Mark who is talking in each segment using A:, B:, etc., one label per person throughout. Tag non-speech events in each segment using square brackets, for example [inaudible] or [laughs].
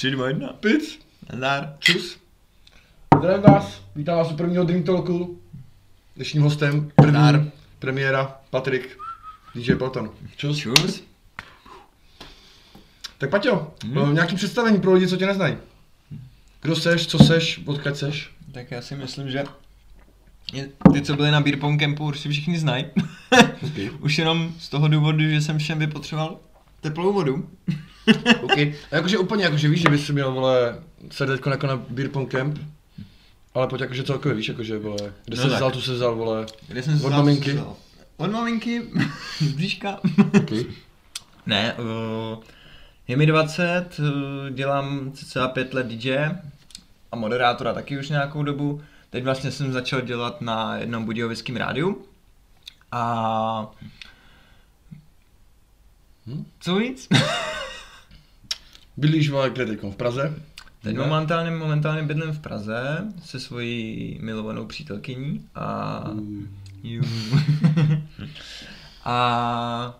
A: 3, 2, 1.
B: Pic.
A: Nazdar.
B: Čus. Zdravím vás, vítám vás u prvního Drink Talku. Dnešním hostem, první
A: Zdar.
B: premiéra, Patrik, DJ Pelton. Čus.
A: Čus.
B: Tak Paťo,
A: Hmm.
B: hmm. nějaký představení pro lidi, co tě neznají. Kdo seš, co seš, odkud seš?
A: Tak já si myslím, že ty, co byli na Beer Pong Campu, určitě všichni znají.
B: Okay. [laughs]
A: Už jenom z toho důvodu, že jsem všem vypotřeboval teplou vodu. [laughs]
B: okay. A jakože úplně, jakože víš, že bys si měl, vole, se teďko jako na Beer Pong Camp, ale pojď jakože celkově víš, jakože, vole, kde
A: No
B: se
A: tak.
B: vzal, tu se vzal, vole.
A: Kde jsem se
B: Od
A: vzal,
B: maminky?
A: vzal? Od maminky, [laughs] z blížka.
B: Okay.
A: Ne, uh, je mi 20, uh, dělám cca 5 let DJ a moderátora taky už nějakou dobu. Teď vlastně jsem začal dělat na jednom budějovickém rádiu. A...
B: Hm?
A: Co víc? [laughs]
B: Bydlíš, kde teďko, v Praze?
A: Teď
B: Ne?
A: momentálně, momentálně bydlím v Praze se svojí milovanou přítelkyní a...
B: Mm. [laughs]
A: A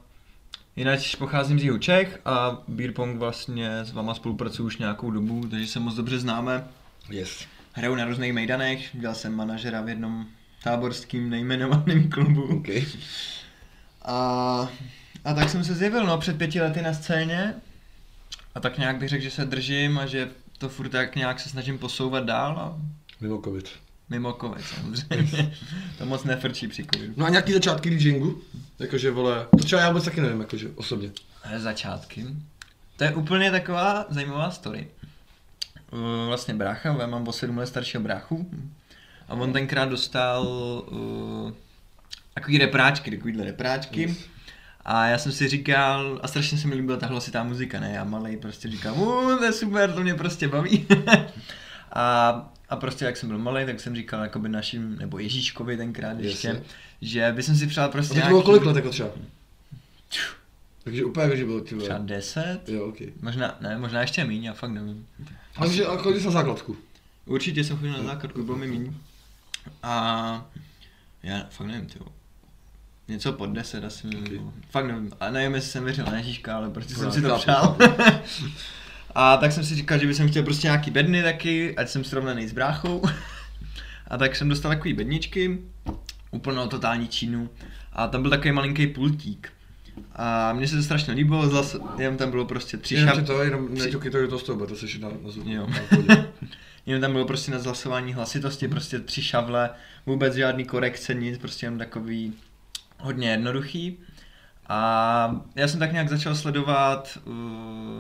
A: jinak pocházím z jihu Čech a Beer Pong vlastně s váma spolupracuju už nějakou dobu, takže se moc dobře známe.
B: Yes.
A: Hraju na různých mejdanech, dělal jsem manažera v jednom táborským nejmenovaném klubu.
B: Okay.
A: A, a tak jsem se zjevil no, před pěti lety na scéně a tak nějak bych řekl, že se držím a že to furt tak nějak se snažím posouvat dál a
B: Mimo covid.
A: mimo covid samozřejmě. [laughs] to moc nefrčí při covidu.
B: No a nějaký začátky DJingu? Jakože, vole, to třeba já vůbec taky nevím, jakože, osobně.
A: Ale začátky. To je úplně taková zajímavá story. Uh, Vlastně brácha, já mám o 7 let staršího bráchu a on tenkrát dostal uh, takový repráčky, takovýhle repráčky.
B: Yes.
A: A já jsem si říkal, a strašně se mi líbila ta hlasitá muzika, ne? Já malej prostě říkám, "U, to je super, to mě prostě baví. [laughs] a, a prostě jak jsem byl malý, tak jsem říkal jakoby našim, nebo Ježíškovi tenkrát ještě,
B: Jasně.
A: že by jsem si přál
B: A
A: prostě
B: to bylo kolik let jako třeba? Takže úplně jako, že bylo ty
A: Třeba
B: vole.
A: 10?
B: Jo, ok.
A: Možná, ne, možná ještě míň, já fakt nevím.
B: Že a chodil jsi na základku.
A: Určitě jsem chodil na základku, bylo mi míň. A já fakt nevím, ty Něco pod 10 asi
B: Ok.
A: okay. Fakt nevím. A nevím, jestli jsem věřil na Ježíška, ale prostě jsem
B: No,
A: si to přál. [laughs] a tak jsem si říkal, že bych chtěl prostě nějaký bedny taky, ať jsem srovnaný s bráchou. [laughs] a tak jsem dostal takový bedničky, úplnou totální čínu. A tam byl takový malinký pultík. A mně se to strašně líbilo, zase, jenom tam bylo prostě tři
B: Jenom
A: šap...
B: to, jenom
A: tři-
B: neťuky to do toho to seš na, na zub.
A: Jo.
B: na. [laughs]
A: Jenom tam bylo prostě na zhlasování hlasitosti, prostě tři šavle, vůbec žádný korekce, nic, prostě jenom takový hodně jednoduchý. A já jsem tak nějak začal sledovat uh,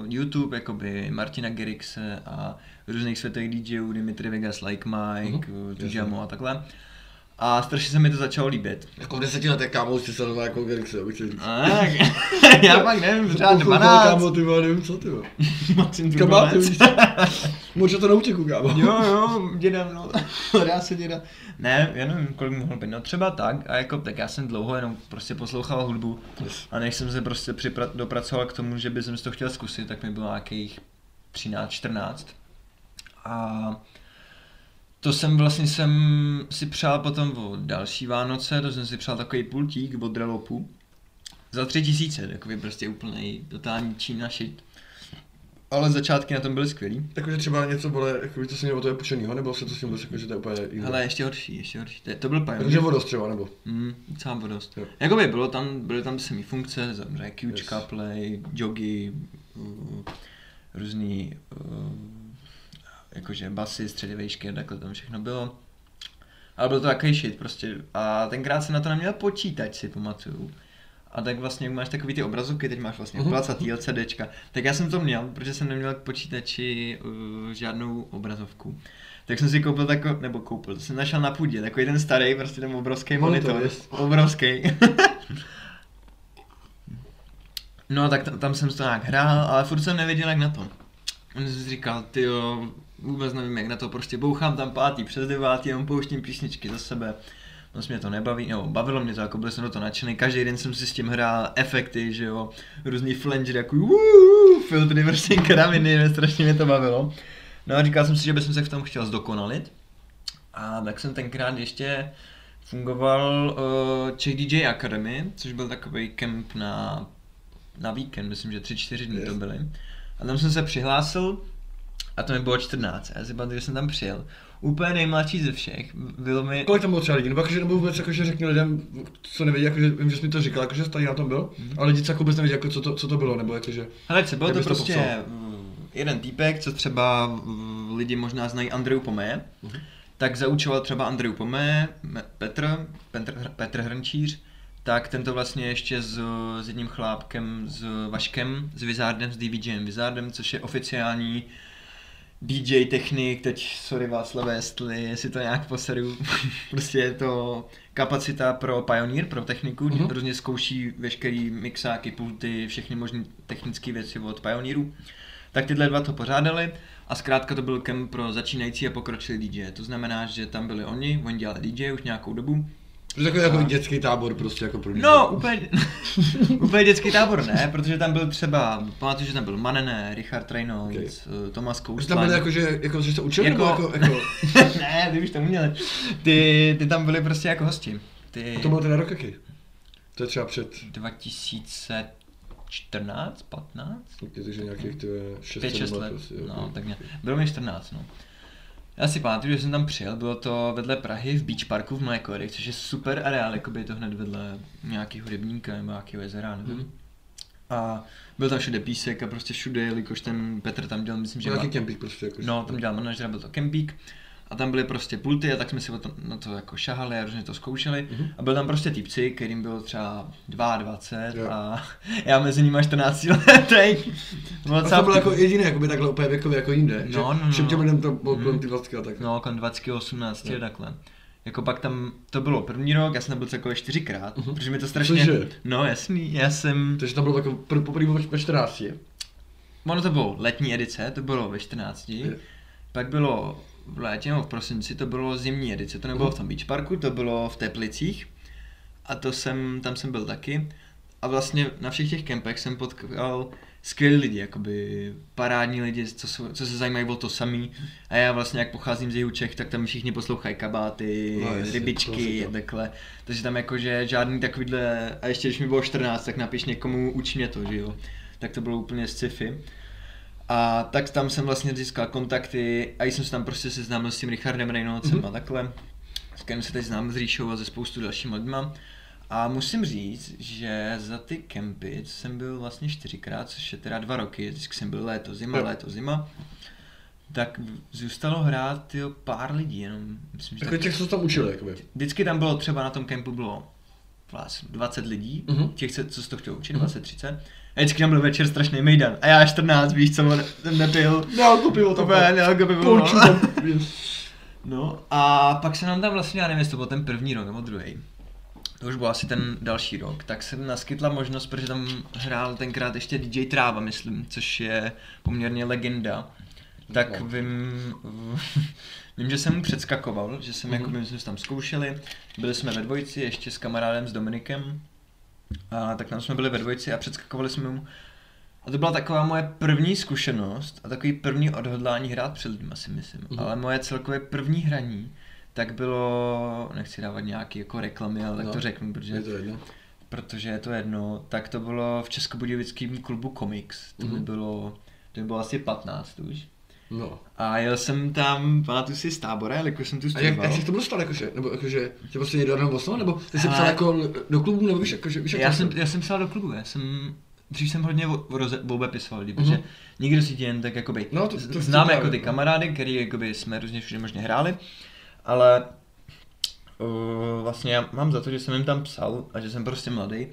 A: YouTube, jakoby Martina Gerixe a různých světových DJů, Dimitri Vegas, Like Mike,
B: Mhm,
A: uh,
B: jasně.
A: Tujamo a takhle. A strašně se mi to začalo líbit.
B: Jako v deseti letech kámo už si sledoval jako Galaxy, abych chtěl říct. [laughs]
A: Já pak nevím, třeba
B: Koukal,
A: 12.
B: Kámo, ty vole, nevím co ty vole. [laughs]
A: Martin
B: víš. Možná to na útěku, kámo.
A: Jo, jo, děda, no, [laughs] dá se děda. Ne, já nevím, kolik mohl být, no třeba tak, a jako, tak já jsem dlouho jenom prostě poslouchal hudbu a než jsem se prostě připra- dopracoval k tomu, že bych si to chtěl zkusit, tak mi bylo nějakých 13, 14. A to jsem vlastně jsem si přál potom o další Vánoce, to jsem si přál takový pultík od Drelopu. Za tři tisíce, takový prostě úplný totální Čína shit. Ale začátky na tom byly skvělý.
B: Jakože třeba něco bylo, jako to si měl od toho půjčenýho, nebo se to s tím bylo, jako, že to je úplně jiné.
A: Ale ještě horší, ještě horší. To, to byl Pioneer.
B: Jakože vodost třeba, nebo?
A: Mm, docela bylo dost.
B: Jo.
A: Jakoby bylo tam, byly tam samý funkce, samozřejmě Qčka,
B: Yes.
A: play, jogy, uh, různý, uh, jakože basy, středy vejšky a takhle tam všechno bylo. Ale byl to takový shit prostě. A tenkrát jsem na to neměl počítač, si pamatuju. A tak vlastně, jak máš takový ty obrazovky, teď máš vlastně
B: Mhm.
A: placatý LCDčka, tak já jsem to měl, protože jsem neměl k počítači uh, žádnou obrazovku. Tak jsem si koupil tako, nebo koupil, to jsem našel na půdě, takový ten starý, prostě ten obrovský
B: Monitor,
A: monitor, obrovský. [laughs] no tak tam, tam jsem to nějak hrál, ale furt jsem nevěděl jak na to. A jsem si říkal, ty jo, vůbec nevím jak na to, prostě bouchám tam pátý přes devátý, jenom pouštím písničky za sebe. Moc mě to nebaví, nebo bavilo mě to, jako byl jsem do toho nadšený, každý den jsem si s tím hrál, efekty, že jo, různý flange, takový wuuu, filtry, prostě kraviny, strašně mě to bavilo. No a říkal jsem si, že bych se v tom chtěl zdokonalit. A tak jsem tenkrát ještě fungoval uh, Czech DJ Academy, což byl takový kemp na, na víkend, myslím, že 3-4 dny to
B: Yes.
A: byly. A tam jsem se přihlásil A to mi bylo 14. Já si pamatuju, že jsem tam přijel. Úplně nejmladší ze všech. Bylo mi...
B: Kolik tam bylo třeba lidí? Nebo jakože nebo vůbec jakože řekni lidem, co nevědí, jakože vím, že jsi mi to říkal, jakože tady na tom byl,
A: Mhm.
B: ale lidi jako vůbec nevědí, jako co, to, co to bylo, nebo jakože...
A: Hele, co bylo to
B: to
A: prostě
B: popsal?
A: mm, jeden týpek, co třeba mm, lidi možná znají Andreu Pomé,
B: Mhm.
A: tak zaučoval třeba Andreu Pomé, Petr, Petr, Petr Hrnčíř, tak tento vlastně ještě s, s jedním chlápkem, s Vaškem, s Vizardem, s DVJem Vizardem, což je oficiální DJ technik, teď sorry Václave, jestli, jestli to nějak poseru, [laughs] prostě je to kapacita pro Pioneer, pro techniku,
B: Mhm.
A: uh-huh. různě zkouší veškerý mixáky, pulty, všechny možné technické věci od Pioneeru. Tak tyhle dva to pořádali a zkrátka to byl kemp pro začínající a pokročilý DJ. To znamená, že tam byli oni, oni dělali DJ už nějakou dobu.
B: To takový jako dětský tábor prostě jako pro
A: No, úplně, [laughs] úplně dětský tábor ne, protože tam byl třeba, pamatuju, že tam byl Manené, Richard Reynolds, okay. Tomas
B: Už
A: Kouslan.
B: tam byli jako, že, jako, že se učili,
A: Jako-
B: jako... jako, [laughs]
A: ne, ty už to uměli. Ty, ty tam byli prostě jako hosti. Ty
B: A to bylo teda rok jaký? To je třeba před...
A: 2014, 15?
B: Takže nějakých ty 6
A: 5, 6
B: let.
A: let,
B: Prostě,
A: no, tak nějak. Bylo mi 14, no. Já si pamatuju, že jsem tam přijel, bylo to vedle Prahy v Beach Parku v Mlékorech, což je super areál, jakoby je to hned vedle nějakého rybníka nebo nějakého jezera, nevím.
B: Mhm.
A: A byl tam všude písek a prostě všude, jelikož ten Petr tam dělal, myslím, že...
B: Nějaký kempík prostě jako.
A: No, tam dělal manažera, byl to kempík. A tam byly prostě pulty a tak jsme si to, na to jako šahali a různě to zkoušeli.
B: Mhm.
A: A byl tam prostě týpci, kterým bylo třeba 22
B: Jo.
A: a já mezi nimi 14 letý.
B: A to bylo jako jediný, jakoby takhle úplně věkově jako jinde.
A: No,
B: že
A: no, no.
B: Všem těm lidem to bylo
A: Mhm.
B: kolem ty 20 a tak.
A: No, kolem 20, 18,
B: Jo.
A: takhle. Jako pak tam, to bylo první rok, já jsem byl celkově čtyřikrát,
B: Mhm.
A: protože mi to strašně...
B: Cože?
A: No jasný, já jsem...
B: Takže tam bylo jako pr- poprvé ve 14.
A: Ono to bylo letní edice, to bylo ve 14.
B: Je.
A: Pak bylo v létě nebo v prosinci, to bylo zimní edice, to nebylo v tom beach parku, to bylo v Teplicích. A to jsem, tam jsem byl taky. A vlastně na všech těch kempech jsem potkal skvělí lidi, jakoby parádní lidi, co, jsou, co se zajímají o to samý. A já vlastně, jak pocházím z jihu Čech, tak tam všichni poslouchají kabáty,
B: No,
A: rybičky,
B: klasika.
A: takhle. Takže tam jakože žádný takovýhle, a ještě když mi bylo 14, tak napiš někomu, uč mě to, že jo. Tak to bylo úplně sci-fi. A tak tam jsem vlastně získal kontakty a jsem se tam prostě seznámil s tím Richardem Reynoldsem
B: Mhm.
A: a takhle, s kterým se teď znám s Ríšou a ze spoustu dalšíma lidma. A musím říct, že za ty kempy jsem byl vlastně čtyřikrát, což je teda dva roky, vždycky jsem byl léto, zima,
B: Jo.
A: léto, zima, tak zůstalo hrát tyjo, pár lidí jenom. Myslím, že
B: Jako
A: tak,
B: těch, co tam učili, jakoby.
A: vždycky tam bylo třeba na tom kempu bylo vlastně 20 lidí,
B: Mhm.
A: těch, co co se to chtěl učit,
B: Mhm.
A: 20-30. A vždycky tam byl večer strašný mejdan. A já 14, víš co, jsem nepil.
B: No, to pivo tam.
A: By bylo.
B: Pouču tam.
A: No a pak se nám tam vlastně, já nevím, jestli to byl ten první rok nebo druhý. To už byl asi ten další rok, tak se naskytla možnost, protože tam hrál tenkrát ještě DJ Tráva, myslím, což je poměrně legenda. Tak
B: No.
A: vím, [laughs] vím, že jsem mu předskakoval, že jsem,
B: Mhm.
A: jako, my jsme tam zkoušeli, byli jsme ve dvojici ještě s kamarádem, s Dominikem, a tak tam jsme byli ve dvojici a předskakovali jsme mu. A to byla taková moje první zkušenost a takový první odhodlání hrát před lidmi, si myslím.
B: Mhm.
A: Ale moje celkové první hraní, tak bylo, nechci dávat nějaký jako reklamy, ale tak
B: No,
A: to řeknu, protože,
B: Je to jedno.
A: protože je to jedno, tak to bylo v Českobudějovickém klubu Comics, to mi
B: Mhm.
A: bylo, to mi bylo asi 15 už.
B: No.
A: A jel jsem tam, pamatuju si z tábora, jakož jsem tu
B: A jak,
A: studoval.
B: jak jsi k tomu dostal, jakože, nebo jakože, tě prostě někdo dal osnovu, nebo ty jsi
A: Ale-
B: psal jako do klubu, nebo víš, jakože, víš, jak
A: Já
B: to
A: jsem, já jsem psal do klubu, já jsem, dřív jsem hodně obepisoval lidi,
B: Mhm.
A: protože nikdo si tě jen tak jakoby,
B: No, to- to-
A: znám
B: to
A: jako ty
B: no.
A: kamarády, který jakoby jsme různě všude možně hráli, ale uh, vlastně já mám za to, že jsem jim tam psal a že jsem prostě mladý.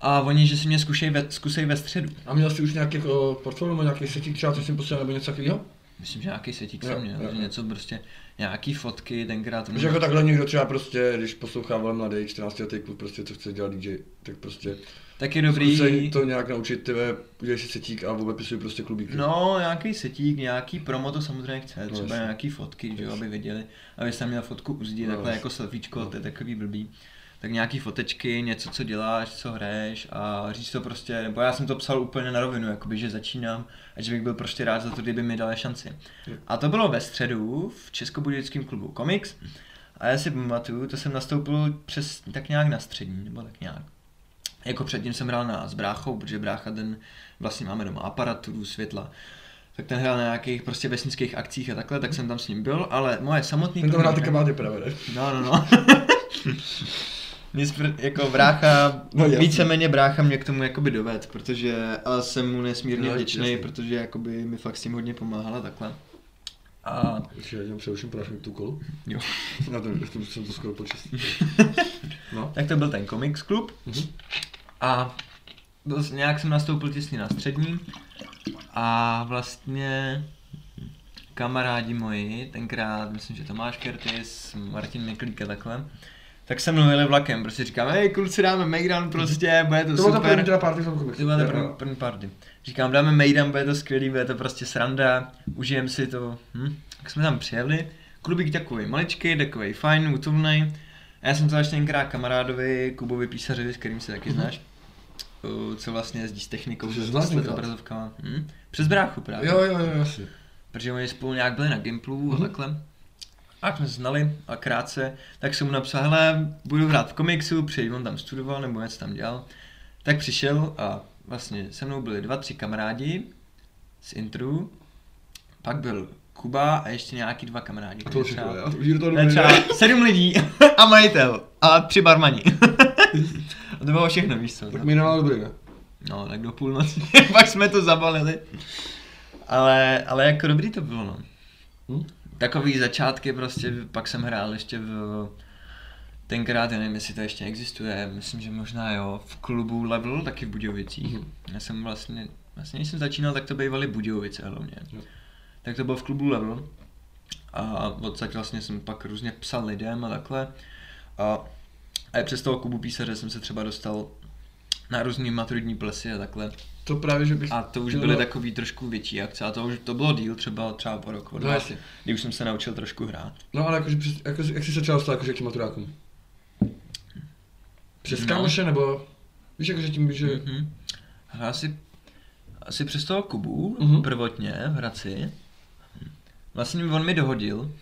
A: A oni, že si mě zkusej ve, zkusej ve středu.
B: A měl jsi už nějaký jako portfolio, nebo nějaký setík třeba, co jsi jim posílal, nebo něco takového?
A: Myslím, že nějaký setík jsem měl,
B: jo,
A: že
B: jo.
A: něco prostě, nějaký fotky, tenkrát
B: Že jako takhle někdo třeba prostě, když poslouchá velmi mladý 14 letý kluk, prostě co chce dělat DJ, tak prostě
A: tak je dobrý.
B: zkusej to nějak naučit, ty ve, udělej si setík a obepisuj prostě klubíky.
A: No, nějaký setík, nějaký promo to samozřejmě chce,
B: No,
A: třeba
B: jasně.
A: nějaký fotky, že jo, aby viděli, aby jsem měl fotku u zdi,
B: No,
A: takhle
B: jasně.
A: jako selfiečko,
B: No.
A: to je takový blbý. Tak nějaký fotečky, něco, co děláš, co hraješ a říct to prostě, nebo já jsem to psal úplně na rovinu, jakoby, že začínám a že bych byl prostě rád za to, kdyby mi dali šanci. A to bylo ve středu v Českobudějovickém klubu Comics a já si pamatuju, to jsem nastoupil přes tak nějak na střední, nebo tak nějak. Jako předtím jsem hrál na, s bráchou, protože brácha ten vlastně máme doma aparaturu, světla. tak ten hrál na nějakých prostě vesnických akcích a takhle, tak jsem tam s ním byl, ale moje samotný...
B: Ten to hrál ty kamarády právě, ne?
A: No, no, no. [laughs] Mě spr- jako brácha,
B: No,
A: víceméně brácha mě k tomu jakoby doved, protože, ale jsem mu nesmírně
B: No,
A: vděčný, protože jakoby mi fakt s tím hodně pomáhala takhle. A
B: Ještě já jenom přeruším, mi tu kolu.
A: jo. [laughs]
B: Na to, to jsem to skoro počist. [laughs] No.
A: Tak to byl ten Comics Club
B: Mhm.
A: a byl, nějak jsem nastoupil těsně na střední a vlastně kamarádi moji, tenkrát myslím, že Tomáš Kertis, Martin Miklík a takhle, tak se mnou jeli vlakem, prostě říkám, hej kluci dáme Mejdan prostě, bude to,
B: To byla ta
A: super.
B: první party
A: To byla ta první, první party. Říkám, dáme Mejdan, bude to skvělý, bude to prostě sranda, užijem si to. Hm? Tak jsme tam přijeli, klubík takový maličký, takový fajn, útulný. A já jsem to ještě tenkrát kamarádovi, Kubovi Písařovi, s kterým se taky znáš, uh, co vlastně jezdí s technikou,
B: Že
A: s
B: znáš
A: s
B: tenkrát?
A: obrazovkama. Hm? Přes bráchu právě.
B: Jo, jo, jo, jasně.
A: Protože oni spolu nějak byli na Gimplu a
B: Mhm.
A: takhle. A jsme se znali a krátce, tak jsem mu napsal, hele, budu hrát v komiksu, přijď, on tam studoval nebo něco tam dělal. Tak přišel a vlastně se mnou byli dva, tři kamarádi z intru, pak byl Kuba a ještě nějaký dva kamarádi.
B: A to všechno,
A: třeba-
B: já? Už
A: to je třeba sedm lidí a majitel a tři barmani. [laughs] a to bylo všechno, víš co.
B: Tak mi nemá dobrý, ne?
A: No, tak do půlnoci, [laughs] pak jsme to zabalili. Ale, ale jako dobrý to bylo, no.
B: Hm?
A: Takový začátky prostě, pak jsem hrál ještě v... Tenkrát, já nevím, jestli to ještě existuje, myslím, že možná jo, v klubu Level, taky v Budějovicích.
B: Mhm.
A: Já jsem vlastně, vlastně když jsem začínal, tak to bývaly Budějovice hlavně.
B: Jo.
A: Tak to bylo v klubu Level. A odsaď vlastně jsem pak různě psal lidem a takhle. A, a přes toho klubu písaře jsem se třeba dostal na různý maturidní plesy a takhle.
B: To právě, že bych...
A: A to už byly takový trošku větší akce a to už to bylo díl třeba, třeba po roku,
B: No jasně.
A: kdy už jsem se naučil trošku hrát.
B: No ale jakože, jako, jak jsi se třeba dostal jakože k těm maturákům? Přes
A: No.
B: kámoše nebo... Víš, jakože tím, že...
A: Mm-hmm. Asi, asi přes toho Kubu,
B: Mhm.
A: mm-hmm. prvotně v Hradci. Vlastně on mi dohodil,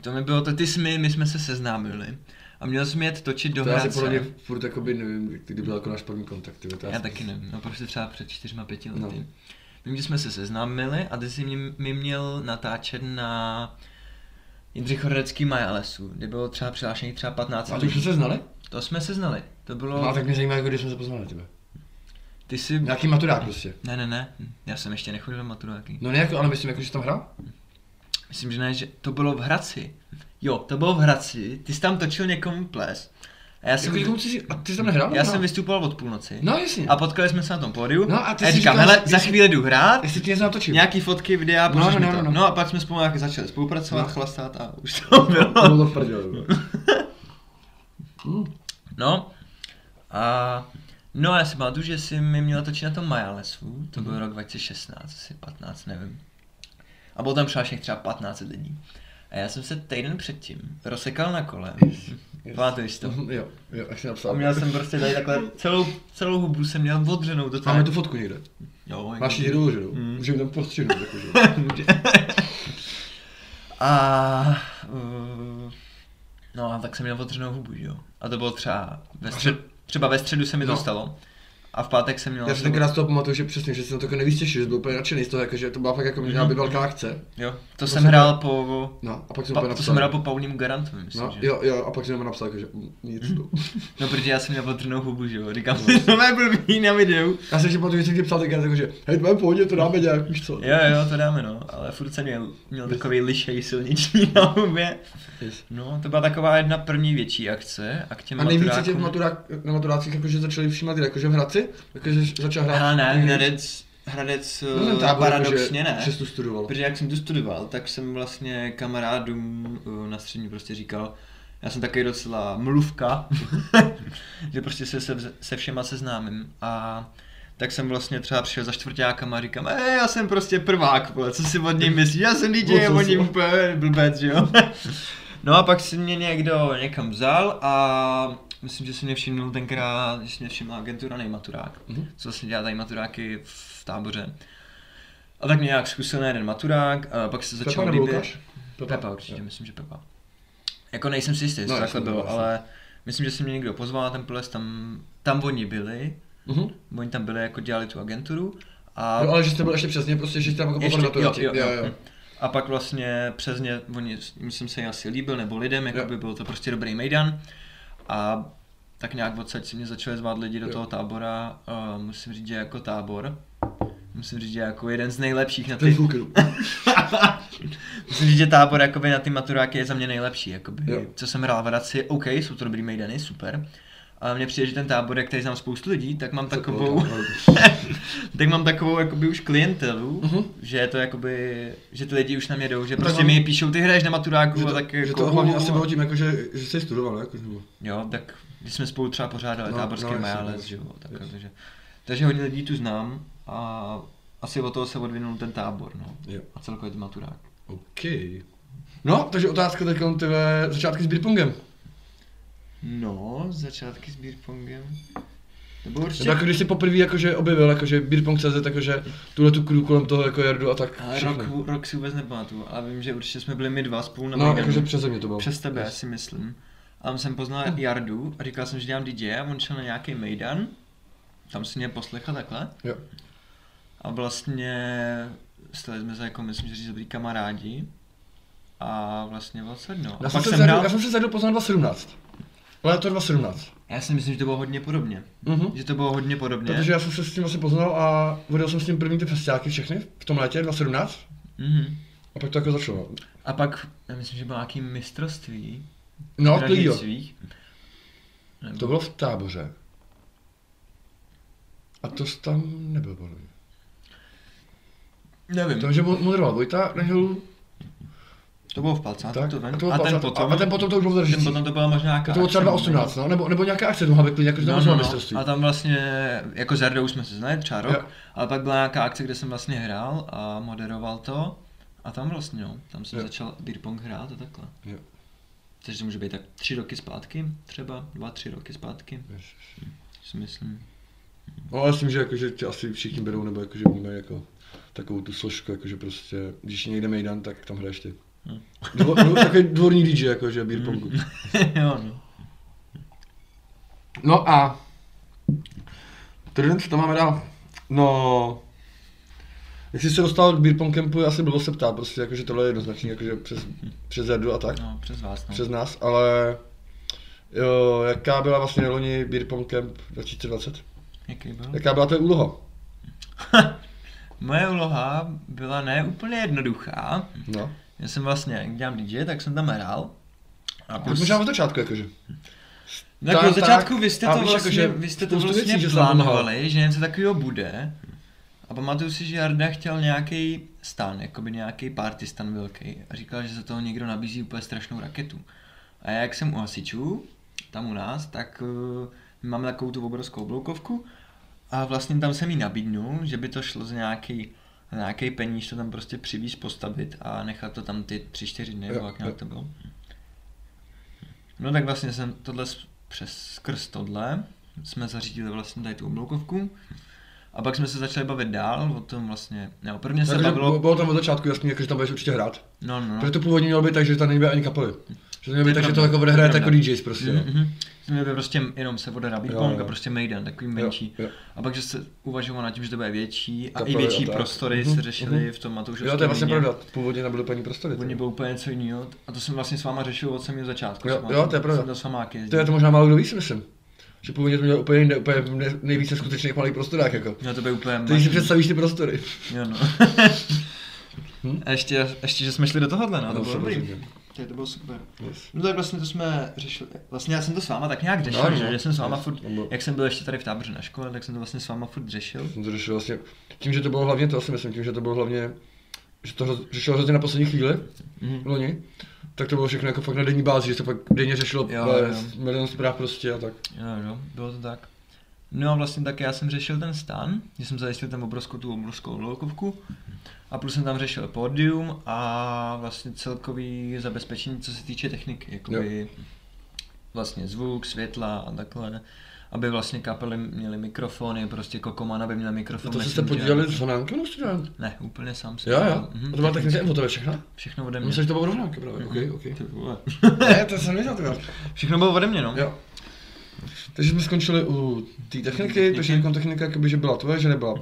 A: to mi bylo, to ty jsi mi, my jsme se seznámili a měl jsem jet točit do
B: To já si
A: Hradce.
B: mě furt jakoby nevím, kdy byl jako náš první kontakt. to
A: Já taky nevím, no prostě třeba před čtyřma, pěti lety.
B: No.
A: Vím, že jsme se seznámili a ty jsi mě, mi měl natáčet na Jindřichohradecký Maja lesu, kde bylo třeba přihlášených třeba 15
B: A to už se znali?
A: To jsme se znali, to bylo,
B: No, tak mě zajímá, jako kdy jsme se poznali, tebe.
A: ty jsi,
B: Nějaký maturák prostě.
A: ne, ne, ne, já jsem ještě nechodil na maturáky.
B: No ne, jako, ale myslím, jako, že jsi tam hrál?
A: Myslím, že ne, že to bylo v Hradci. Jo, to bylo v Hradci, ty jsi tam točil někomu ples. A já jsem,
B: Jako, jako, jsi, a ty jsi tam nehrál?
A: já
B: nebo?
A: jsem vystupoval od půlnoci.
B: No jasně.
A: A potkali jsme se na tom pódiu.
B: No a ty jsi
A: říkám,
B: říkal,
A: hele, za chvíli jdu hrát,
B: Jestli ti něco natočil.
A: nějaký fotky, videa,
B: No, no, no,
A: to.
B: no, no.
A: No a pak jsme spolu nějak začali spolupracovat,
B: No.
A: chlastat a už to bylo.
B: To bylo v prdeli. [laughs] Mm.
A: No a no a já si pamatuju, že jsi mi měl točit na tom Maja lesu, to byl rok 2016, asi 15, nevím. A bylo tam přihlášených třeba 15 lidí. A já jsem se týden předtím rozsekal na kole. Pamatuješ si to?
B: Mhm, [laughs] Jo, jo, jak jsi
A: A
B: napsal.
A: měl jsem prostě tady takhle [laughs] celou, celou hubu jsem měl odřenou do
B: Máme tu fotku někde.
A: Jo, jako-
B: Máš ji doloženou.
A: Mm.
B: Můžeme tam postřihnout. jakože. [laughs]
A: A uh, no a tak jsem měl otřenou hubu, že jo. A to bylo třeba ve střed, třeba ve středu se mi to
B: No.
A: stalo. A v pátek jsem měl...
B: Já si tenkrát z toho pamatuju, že přesně, že jsem to jako nejvíc těšil, že byl úplně nadšený z toho, jako, že to byla fakt jako měla by velká akce.
A: Jo, to
B: To
A: jsem hrál po...
B: No, a pak jsem
A: Pa,
B: úplně
A: to jsem
B: napsal.
A: hrál po Paulím Garantovi, myslím,
B: No,
A: že.
B: jo, jo, a pak jsem napsal, jako, že mm, nic. No. [laughs]
A: No, protože já jsem měl otřenou hubu, že jo. Říkám si, to má blbý na videu.
B: Já jsem si pamatuju, že jsem ti psal tenkrát, jako, že hej, tvoje pohodě, to dáme nějak, víš co.
A: Jo, jo, to dáme, no. Ale furt jsem měl, měl takový lišej silniční na hubě. No, to byla taková jedna první větší akce a k těm
B: A nejvíce tě v
A: maturákům-
B: maturák, na maturácích jakože začali všímat, jakože v Hradci, jakože začal hrát.
A: Ale ne, Hradec, Hradec
B: No,
A: eh,
B: tábor,
A: paradoxně ne.
B: Že jsi tu studoval.
A: Protože jak jsem tu studoval, tak jsem vlastně kamarádům eh, na střední prostě říkal, já jsem takový docela mluvka, [laughs] že prostě se, se, se všema seznámím a tak jsem vlastně třeba přišel za čtvrtákama a říkám, ej, já jsem prostě prvák, vole, co si od něj myslíš, já jsem DJ [laughs]
B: co
A: oni
B: si-
A: úplně blbec, že jo. [laughs] No a pak si mě někdo někam vzal a myslím, že si mě všimnul tenkrát, že si mě všimla agentura Nejmaturák,
B: Mhm.
A: co vlastně dělá tady maturáky v táboře. A tak mě nějak zkusil na jeden maturák a pak se
B: Pepa
A: začal
B: nebo
A: líbit.
B: Lukáš?
A: Pepa určitě, myslím, že Pepa. Jako nejsem si jistý, jestli
B: No,
A: to
B: jasně,
A: takhle
B: no,
A: bylo, ale myslím, že si mě někdo pozval na ten ples, tam, tam oni byli,
B: Mhm.
A: oni tam byli, jako dělali tu agenturu A
B: No ale že jste byl ještě přesně, prostě, že jste tam jako
A: ještě, jo, jo,
B: jo,
A: jo.
B: jo.
A: A pak vlastně přes ně, oni, myslím se, asi líbil, nebo lidem, jako
B: Jo.
A: by byl to prostě dobrý mejdan. A tak nějak odsaď si mě začali zvát lidi do toho tábora, uh, musím říct, že jako tábor. Musím říct, že jako jeden z nejlepších na ty, [laughs] musím říct, že tábor jakoby na ty maturáky je za mě nejlepší, jakoby,
B: Jo.
A: co jsem hrál v Hradci, OK, jsou to dobrý mejdany, super. Ale mně přijde, že ten tábor, jak tady znám spoustu lidí, tak mám takovou, [laughs] tak mám takovou jakoby už klientelu,
B: Mhm.
A: že je to jakoby, že ty lidi už na mě jdou, že
B: No tak
A: prostě
B: on-
A: mi píšou, ty hraješ na maturáku
B: Že
A: a
B: to,
A: tak
B: že
A: jako,
B: to hlavně asi bylo tím, jako, že, že jsi studoval, jako, nebo...
A: Jo, tak když jsme spolu třeba pořádali
B: No,
A: no, táborský
B: no,
A: no, Majales,
B: jasně,
A: že jo, tak, takže, takže hodně lidí tu znám a asi od toho se odvinul ten tábor, no.
B: Jo.
A: A celkově ten maturák.
B: OK. No, takže otázka teď začátky s beerpongem.
A: No, začátky s beerpongem. Nebo určitě...
B: Nebo jako když jsi poprvé jakože objevil jakože beerpong.cz, jakože tuhle tu crew kolem toho jako Jardu a tak
A: ale rok, rok si vůbec nepamatuju, ale vím, že určitě jsme byli my dva spolu na
B: No,
A: Majdanu.
B: jakože přeze mě to bylo.
A: Přes tebe,
B: Yes.
A: si myslím. A tam jsem poznal Jardu a říkal jsem, že dělám DJ a on šel na nějaký Mejdan. Tam si mě poslechl takhle.
B: Jo.
A: A vlastně stali jsme se jako, myslím, že říct dobrý kamarádi. A vlastně vlastně no. A
B: Já jsem,
A: pak
B: se
A: jsem
B: zadu, já jsem se zadu poznal 2017. Ale to 2017.
A: já si myslím, že to bylo hodně podobně.
B: Mhm.
A: Že to bylo hodně podobně.
B: Protože já jsem se s tím asi poznal a vodil jsem s ním první ty festiáky všechny v tom létě 2017.
A: Mhm.
B: A pak to jako začalo.
A: A pak, já myslím, že bylo nějaký mistrovství.
B: No, to jo.
A: Nebo-
B: To bylo v táboře. A to tam nebyl, podle mě.
A: Nevím,
B: To, že mo- moderoval Vojta Nehil,
A: to bylo v Palcátu,
B: tak,
A: to vím.
B: to
A: a, ten potom,
B: a, ten potom to už bylo v
A: ten potom to byla možná nějaká
B: To bylo třeba
A: akce,
B: 2018, no, nebo, nebo nějaká akce mohla vyklidit, jakože tam
A: No,
B: no,
A: no,
B: mistrovství.
A: A tam vlastně, jako s Jardou jsme se znali třeba rok,
B: Jo.
A: ale pak byla nějaká akce, kde jsem vlastně hrál a moderoval to. A tam vlastně, no, tam jsem
B: Jo.
A: začal beer pong hrát a takhle.
B: Jo.
A: Takže to může být tak tři roky zpátky, třeba dva, tři roky zpátky,
B: Yes.
A: si myslím.
B: No ale myslím, že jakože tě asi všichni berou, nebo jakože vnímají jako takovou tu složku, jakože prostě, když někde mejdan, tak tam hraješ ty.
A: Hm.
B: Dvo, dvo, takový dvorní DJ, jakože beer pongu. [laughs]
A: jo, no.
B: No a... Tady co tam máme dál? No... Jak jsi se dostal k beer pong campu, asi bylo se ptát, prostě jakože tohle je jednoznačný, jakože přes, přes Zerdu a tak,
A: no, přes vás, no.
B: přes nás, ale... Jo, jaká byla vlastně loni Beer Pong Camp 2020?
A: Jaký byl?
B: Jaká byla tvoje úloha? [laughs]
A: Moje úloha byla ne úplně jednoduchá.
B: No.
A: Já jsem vlastně, jak dělám DJ, tak jsem tam hrál. A
B: Tak možná od začátku, jakože.
A: Tak
B: Tak,
A: od začátku
B: tak.
A: vy jste to vlastně,
B: jakože
A: vy jste to vlastně
B: věcí, že
A: plánovali, že něco takového bude. A pamatuju si, že Jarda chtěl nějaký stan, jakoby nějaký party stan velký. A říkal, že za toho někdo nabízí úplně strašnou raketu. A já jak jsem u hasičů, tam u nás, tak uh, máme takovou tu obrovskou bloukovku. A vlastně tam jsem jí nabídnul, že by to šlo z nějaký, nějaký peníž to tam prostě přivíz postavit a nechat to tam ty tři, čtyři dny, nebo jak nějak to bylo. No tak vlastně jsem tohle přes skrz tohle jsme zařídili vlastně tady tu obloukovku. A pak jsme se začali bavit dál o tom vlastně, no prvně se bavilo,
B: bylo tam od začátku jasný, jakože tam budeš určitě hrát.
A: no no,
B: Protože to původně mělo být tak, že tam nebude ani kapely. Že to mělo být
A: je
B: tak, že to jako
A: to je
B: odehrajete jako. DJs prostě. no.
A: Mhm. Jsme byli prostě jenom se odehrá beer
B: Jo,
A: pong
B: jo.
A: a prostě Maidan, takový menší.
B: Jo, jo.
A: A pak, že se uvažovalo nad tím, že to bude větší a
B: Kapely
A: i větší
B: tak.
A: prostory
B: Mhm,
A: se řešily
B: mhm.
A: v tom Matoušovském
B: Jo, to je vlastně pravda. Původně tam byly paní prostory.
A: Původně
B: to.
A: bylo úplně něco jiného a to jsem vlastně s váma řešil od samého začátku.
B: Jo, jo, to je pravda.
A: Jsem to s váma
B: To je to možná málo kdo ví, si myslím. Že původně to mělo úplně, jinde, úplně ne- nejvíce skutečných malých prostorách, jako.
A: Mělo to být úplně
B: Teď si představíš ty prostory.
A: Jo, no.
B: Hm?
A: a ještě, ještě, že jsme šli do tohohle, no, to
B: No,
A: bylo
B: super,
A: dobrý.
B: Super.
A: To, bylo super.
B: Yes.
A: No tak vlastně to jsme řešili, vlastně já jsem to s váma tak nějak řešil,
B: No, no,
A: že, že jsem s váma
B: no,
A: furt, jak jsem byl ještě tady v táboře na škole, tak jsem to vlastně s váma furt řešil.
B: Jsem to řešil vlastně, tím, že to bylo hlavně, to asi myslím, tím, že to bylo hlavně, že to řešilo hrozně na poslední chvíli,
A: Mhm.
B: loni, tak to bylo všechno jako fakt na denní bázi, že se fakt denně řešilo
A: jo.
B: milion zpráv prostě a tak.
A: Jo, jo, bylo to tak. No a vlastně tak já jsem řešil ten stan, že jsem zajistil tam obrovskou tu obrovskou loukovku a plus jsem tam řešil pódium a vlastně celkový zabezpečení, co se týče techniky, jakoby vlastně zvuk, světla a takhle. Aby vlastně kapely měly mikrofony, prostě Kokoman, aby měl mikrofon.
B: A to jste se podíleli s Honánkem student?
A: Ne, úplně sám jsem.
B: Jo, jo.
A: Mhm,
B: to byla technická info, to je všechno?
A: Všechno ode mě.
B: Myslím, že to bylo Honánka právě, ok, ok.
A: Ty vole. [laughs]
B: Ne, to jsem nevěděl.
A: Všechno bylo ode mě, no.
B: Jo. Takže jsme skončili u té techniky, takže jako technika jakoby, že byla tvoje, že nebyla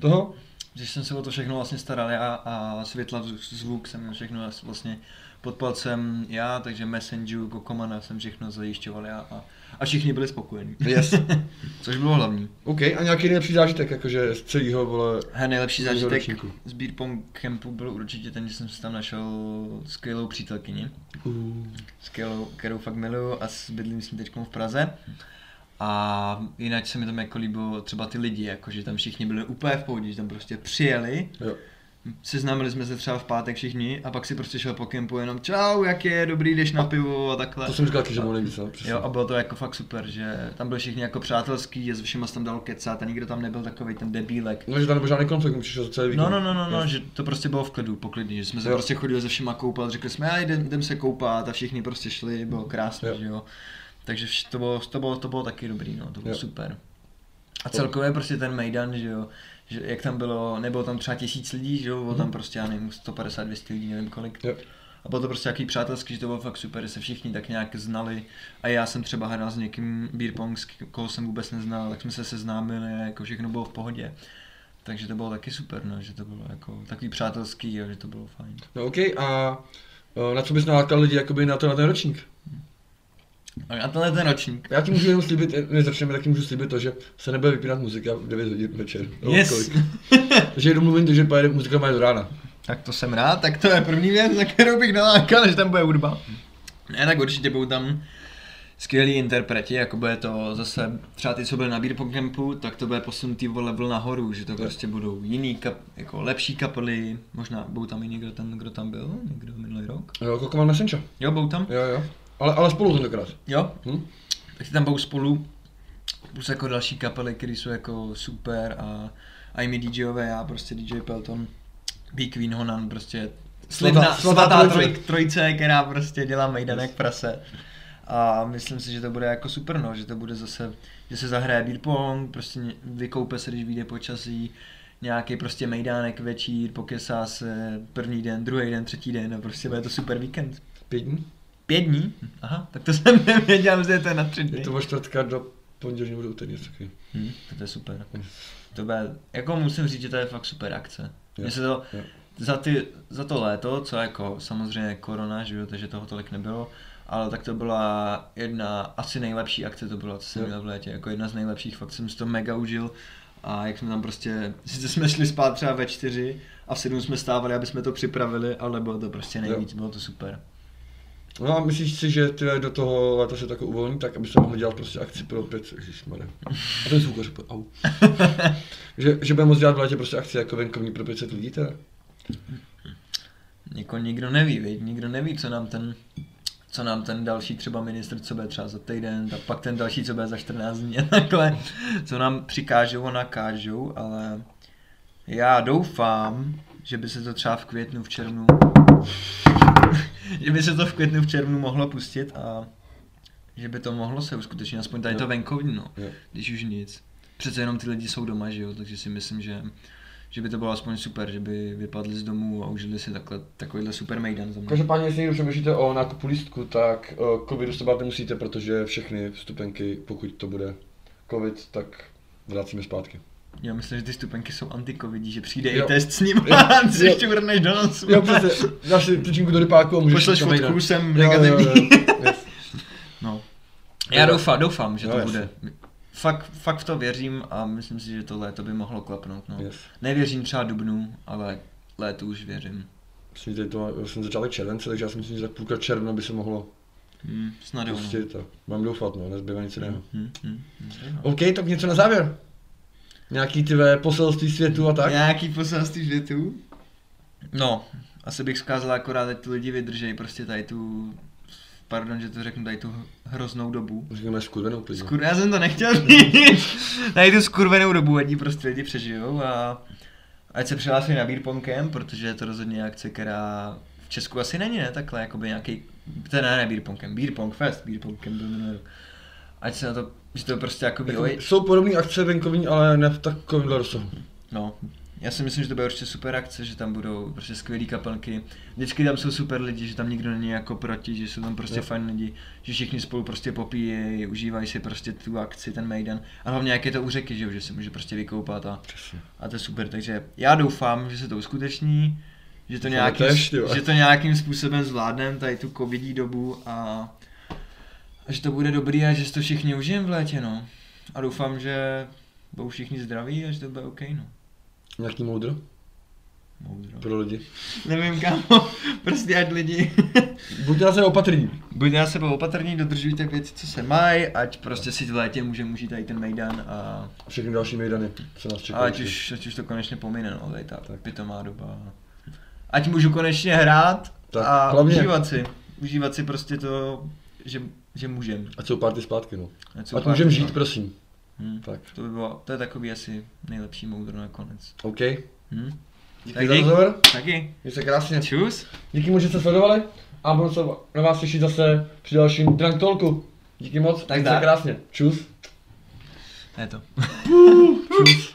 B: toho.
A: Že jsem se o to všechno vlastně staral já a světla, zvuk jsem všechno vlastně pod palcem já, takže Messengeru, Kokomana jsem všechno zajišťoval já a, a všichni byli spokojení.
B: Yes. [laughs]
A: Což bylo hlavní.
B: OK, a nějaký nejlepší zážitek, jakože z celého, vole,
A: He, nejlepší zážitek
B: ročníku?
A: z Beer Pong Campu byl určitě ten, že jsem si tam našel skvělou přítelkyni,
B: Uh,
A: skvělou, kterou fakt miluju a s- bydlím s ní teď v Praze. A jinak se mi tam jako líbilo třeba ty lidi, jako že tam všichni byli úplně v pohodě, že tam prostě přijeli,
B: jo.
A: seznámili jsme se třeba v pátek všichni a pak si prostě šel po kempu jenom čau, jak je, dobrý, jdeš na pivo a takhle.
B: To jsem říkal že mu nejvíc, no.
A: Jo, a bylo to jako fakt super, že tam byli všichni jako přátelský, a se všema tam dalo kecat a nikdo tam nebyl takový ten debílek.
B: No, že tam nebyl žádný konflikt, mu přišel celý víkend.
A: No, no, no, no, no, že to prostě bylo v klidu, poklidný, že jsme se
B: Jo.
A: prostě chodili se všema koupat, řekli jsme, a jdem, jdem se koupat a všichni prostě šli, bylo krásné,
B: Jo.
A: že jo. Takže vš- to bylo, to bylo, to bylo taky dobrý, no, to bylo
B: Jo.
A: super. A celkově prostě ten Mejdan, že jo, že jak tam bylo, nebylo tam třeba tisíc lidí, že jo, bylo tam prostě, já nevím, 150, 200 lidí, nevím kolik.
B: Mhm. Jo.
A: A bylo to prostě takový přátelský, že to bylo fakt super, že se všichni tak nějak znali. A já jsem třeba hrál s někým beer pong, s koho jsem vůbec neznal, tak jsme se seznámili a jako všechno bylo v pohodě. Takže to bylo taky super, no, že to bylo jako takový přátelský a že to bylo fajn.
B: No, OK, a o, na co bys nalákal lidi jakoby na, to, na ten ročník?
A: A na tenhle ten ročník.
B: Já ti můžu jenom slíbit, než začneme, tak ti můžu slíbit to, že se nebude vypínat muzika v 9 hodin večer. No,
A: Yes.
B: Takže domluvím to, že pojede muzika má do rána.
A: Tak to jsem rád, tak to je první věc, na kterou bych nalákal, že tam bude hudba. Ne, tak určitě budou tam skvělí interpreti, jako bude to zase, třeba ty, co byly na Beer Pong Campu, tak to bude posunutý o level nahoru, že to prostě budou jiný, kap, jako lepší kapely, možná budou tam i někdo ten, kdo tam byl, někdo minulý rok.
B: Jo, Kokoman Messenča.
A: Jo, budou tam?
B: Jo, jo. Ale, ale spolu tentokrát.
A: Jo,
B: Hm?
A: tak tam budou spolu, plus jako další kapely, které jsou jako super a, a i my DJové, já prostě DJ Pelton, B Queen Honan, prostě slibná,
B: Svatá-
A: svatá,
B: svatá trojice.
A: troj, trojice, která prostě dělá mejdanek prase. A myslím si, že to bude jako super, no, že to bude zase, že se zahraje beer pong, prostě vykoupe se, když vyjde počasí, nějaký prostě mejdánek večír, pokesá se první den, druhý den, třetí den a prostě bude to super víkend.
B: Pět dní?
A: Pět dní? Aha, tak to jsem [laughs] nevěděl, že to je na tři dny.
B: Je to od čtvrtka do pondělí nebo do úterý, něco takový.
A: Hm, tak to je super. To bude, jako musím říct, že to je fakt super akce.
B: Jo,
A: Mně se to,
B: jo.
A: za, ty, za to léto, co jako samozřejmě korona, že jo, takže toho tolik nebylo, ale tak to byla jedna, asi nejlepší akce to byla, co jsem
B: Jo.
A: měl v létě, jako jedna z nejlepších, fakt jsem si to mega užil. A jak jsme tam prostě, sice jsme šli spát třeba ve čtyři a v sedm jsme stávali, aby jsme to připravili, ale bylo to prostě nejvíc, bylo to super.
B: No a myslíš si, že ty do toho léta se tak uvolní, tak aby se mohli dělat prostě akci pro pět, ježišmarja. A ten zvukař, au. [laughs] že, že budeme moct dělat v létě prostě akci jako venkovní pro 500 lidí teda?
A: Jako nikdo neví, viď? nikdo neví, co nám ten co nám ten další třeba ministr, co bude třeba za týden, tak pak ten další, co bude za 14 dní a [laughs] takhle, co nám přikážou a nakážou, ale já doufám, že by se to třeba v květnu, v červnu, [laughs] že by se to v květnu, v červnu mohlo pustit a že by to mohlo se uskutečnit, aspoň tady to
B: Jo.
A: venkovní, no,
B: Jo.
A: když už nic. Přece jenom ty lidi jsou doma, že jo, takže si myslím, že že by to bylo aspoň super, že by vypadli z domů a užili si takhle, takovýhle super mejdan za mnou.
B: Každopádně, jestli někdo přemýšlíte o nákupu lístku, tak uh, covidu se bát nemusíte, protože všechny vstupenky, pokud to bude covid, tak vracíme zpátky.
A: Já myslím, že ty stupenky jsou antikovidí, že přijde
B: Jo.
A: i test s ním
B: Jo. [laughs]
A: a ty si
B: Jo.
A: ještě vrneš do nosu.
B: Jo, přesně, dáš si příčinku do rypáku a můžeš
A: Pošleš fotku, jsem
B: Jo,
A: negativní.
B: jo, jo, yes. [laughs]
A: No. Já doufám, doufám, že
B: Jo,
A: to
B: jasně.
A: bude. Fakt, fakt v to věřím a myslím si, že to léto by mohlo klapnout. No.
B: Yes.
A: Nevěřím třeba dubnu, ale létu už věřím.
B: Myslím, že to jsem začátek července, takže já si myslím, že tak půlka června by se mohlo
A: Hmm, snad jo. no.
B: to. Mám doufat, no, nezbývá nic jiného.
A: Hmm, hmm, hmm, no.
B: OK, tak něco na závěr. Nějaký ty ve poselství světu a tak?
A: Nějaký poselství světu? No, asi bych zkázal akorát, ať ty lidi vydržej prostě tady tu, pardon, že to řeknu, tady tu hroznou dobu.
B: Říkáme skurvenou klidně.
A: Skur, já jsem to nechtěl říct. [laughs] Tady tu skurvenou dobu, ať prostě lidi přežijou a ať se přihlásí na Beer Pong Camp, protože je to rozhodně akce, která v Česku asi není, ne? Takhle, jakoby nějaký, teda ne Beer Pong Camp, Beer Pong Fest, Beer Pong Camp byl minulý rok. Ať se na to, že to je prostě
B: Jako,
A: oj,
B: jsou podobné akce venkovní, ale ne v takovémhle rozsahu.
A: no, Já si myslím, že to bude určitě super akce, že tam budou prostě skvělé kapelky. Vždycky tam jsou super lidi, že tam nikdo není jako proti, že jsou tam prostě
B: Jo.
A: fajn lidi, že všichni spolu prostě popíjejí, užívají si prostě tu akci, ten Mejdan. A hlavně jak je to u řeky, že, že se může prostě vykoupat a, a to je super. Takže já doufám, že se to uskuteční, že to, nějakým, že to nějakým způsobem zvládneme, tady tu covidí dobu a, a že to bude dobrý a že si to všichni užijeme v létě, no. A doufám, že budou všichni zdraví a že to bude OK, no.
B: Nějaký moudro
A: Moudro.
B: pro lidi.
A: Nevím kámo, [laughs] prostě ať lidi. [laughs]
B: Buďte na sebe opatrní.
A: Buďte na sebe opatrní, dodržujte věci, co se mají, ať prostě si v létě můžeme užít tady ten Mejdan a,
B: Všechny další mejdany, co nás čekají.
A: ať, už, ať už to konečně pomine, no, tady ta
B: Tak.
A: pitomá doba. Ať můžu konečně hrát
B: Tak,
A: a
B: hlavně-
A: užívat si. Užívat si prostě to, že, že můžem.
B: Ať jsou party zpátky, no.
A: Ať pár-
B: můžem žít, prosím.
A: Hm.
B: Tak,
A: To by bylo, to je takový asi nejlepší moudro nakonec.
B: OK.
A: Hm?
B: Díky
A: Tak
B: za rozhovor.
A: Taky.
B: Mějte se krásně.
A: Čus.
B: Díky moc, že jste sledovali. A budu se na vás těšit zase při dalším Drunk Talku. Díky moc.
A: Tak
B: se krásně. Čus.
A: To je to.
B: Čus.